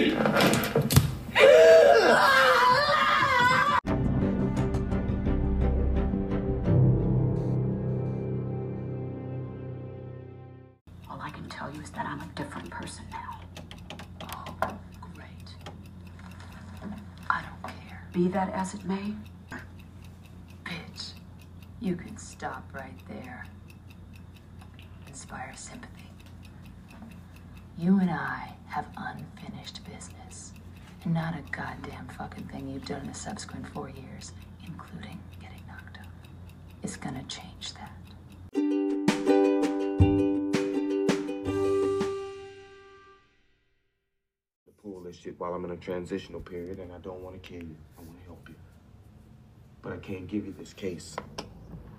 All I can tell you is that I'm a different person now. Oh, great. I don't care. Be that as it may, Bitch, you can stop right there. Inspire sympathy. You and I have unfinished business. And not a goddamn fucking thing you've done in the subsequent four years, including getting knocked up, is gonna change that. to pull this shit while I'm in a transitional period, and I don't want to kill you. I want to help you. But I can't give you this case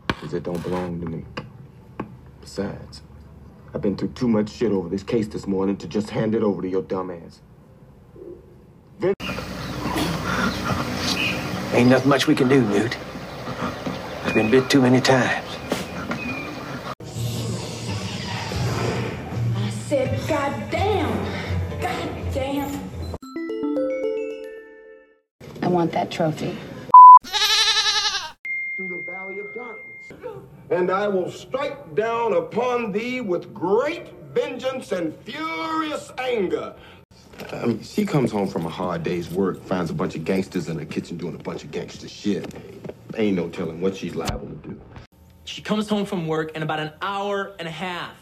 because it don't belong to me. Besides, I've been through too much shit over this case this morning to just hand it over to your dumb ass. Ain't nothing much we can do, Newt. It's been bit too many times. I said, God damn! God damn! I want that trophy. Through the valley of darkness. And I will strike down upon thee with great vengeance and furious anger. Um, I mean, she comes home from a hard day's work, finds a bunch of gangsters in her kitchen doing a bunch of gangster shit. Ain't no telling what she's liable to do. She comes home from work in about an hour and a half.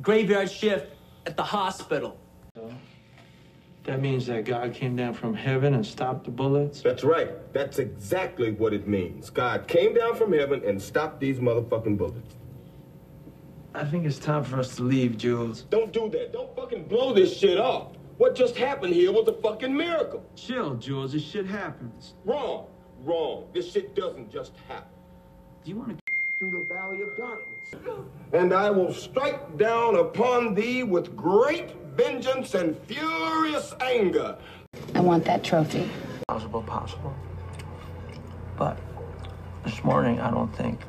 Graveyard shift at the hospital. That means that God came down from heaven and stopped the bullets? That's right. That's exactly what it means. God came down from heaven and stopped these motherfucking bullets. I think it's time for us to leave, Jules. Don't do that. Don't fucking blow this shit off. What just happened here was a fucking miracle. Chill, Jules. This shit happens. Wrong. Wrong. This shit doesn't just happen. Do you want to? Through the valley of darkness. And I will strike down upon thee with great vengeance and furious anger. I want that trophy. Possible, possible. But this morning, I don't think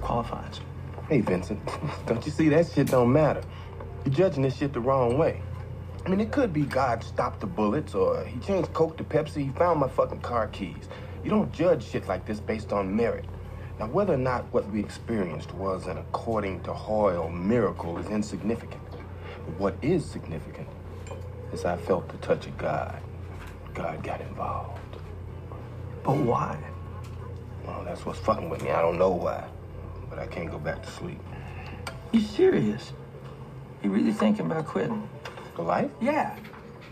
qualifies. Hey, Vincent, don't you see that shit don't matter? You're judging this shit the wrong way. I mean, it could be God stopped the bullets, or he changed Coke to Pepsi, he found my fucking car keys. You don't judge shit like this based on merit. Now, whether or not what we experienced was an according to Hoyle miracle is insignificant. But what is significant is I felt the touch of God. God got involved. But why? Well, that's what's fucking with me. I don't know why, but I can't go back to sleep. You serious? You really thinking about quitting? The life? Yeah.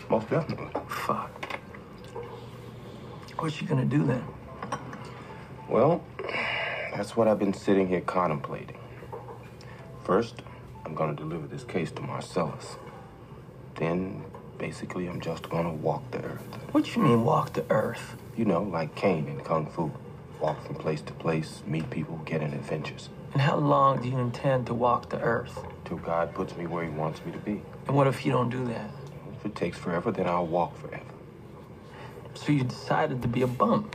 Most definitely. Fuck. What you gonna do then? Well, that's what I've been sitting here contemplating. First, I'm gonna deliver this case to Marcellus. Then, basically, I'm just gonna walk the earth. What you mean walk the earth? You know, like Caine in Kung Fu. Walk from place to place, meet people, get in adventures. And how long do you intend to walk the earth? Till God puts me where he wants me to be. And what if you don't do that? If it takes forever, then I'll walk forever. So you decided to be a bum.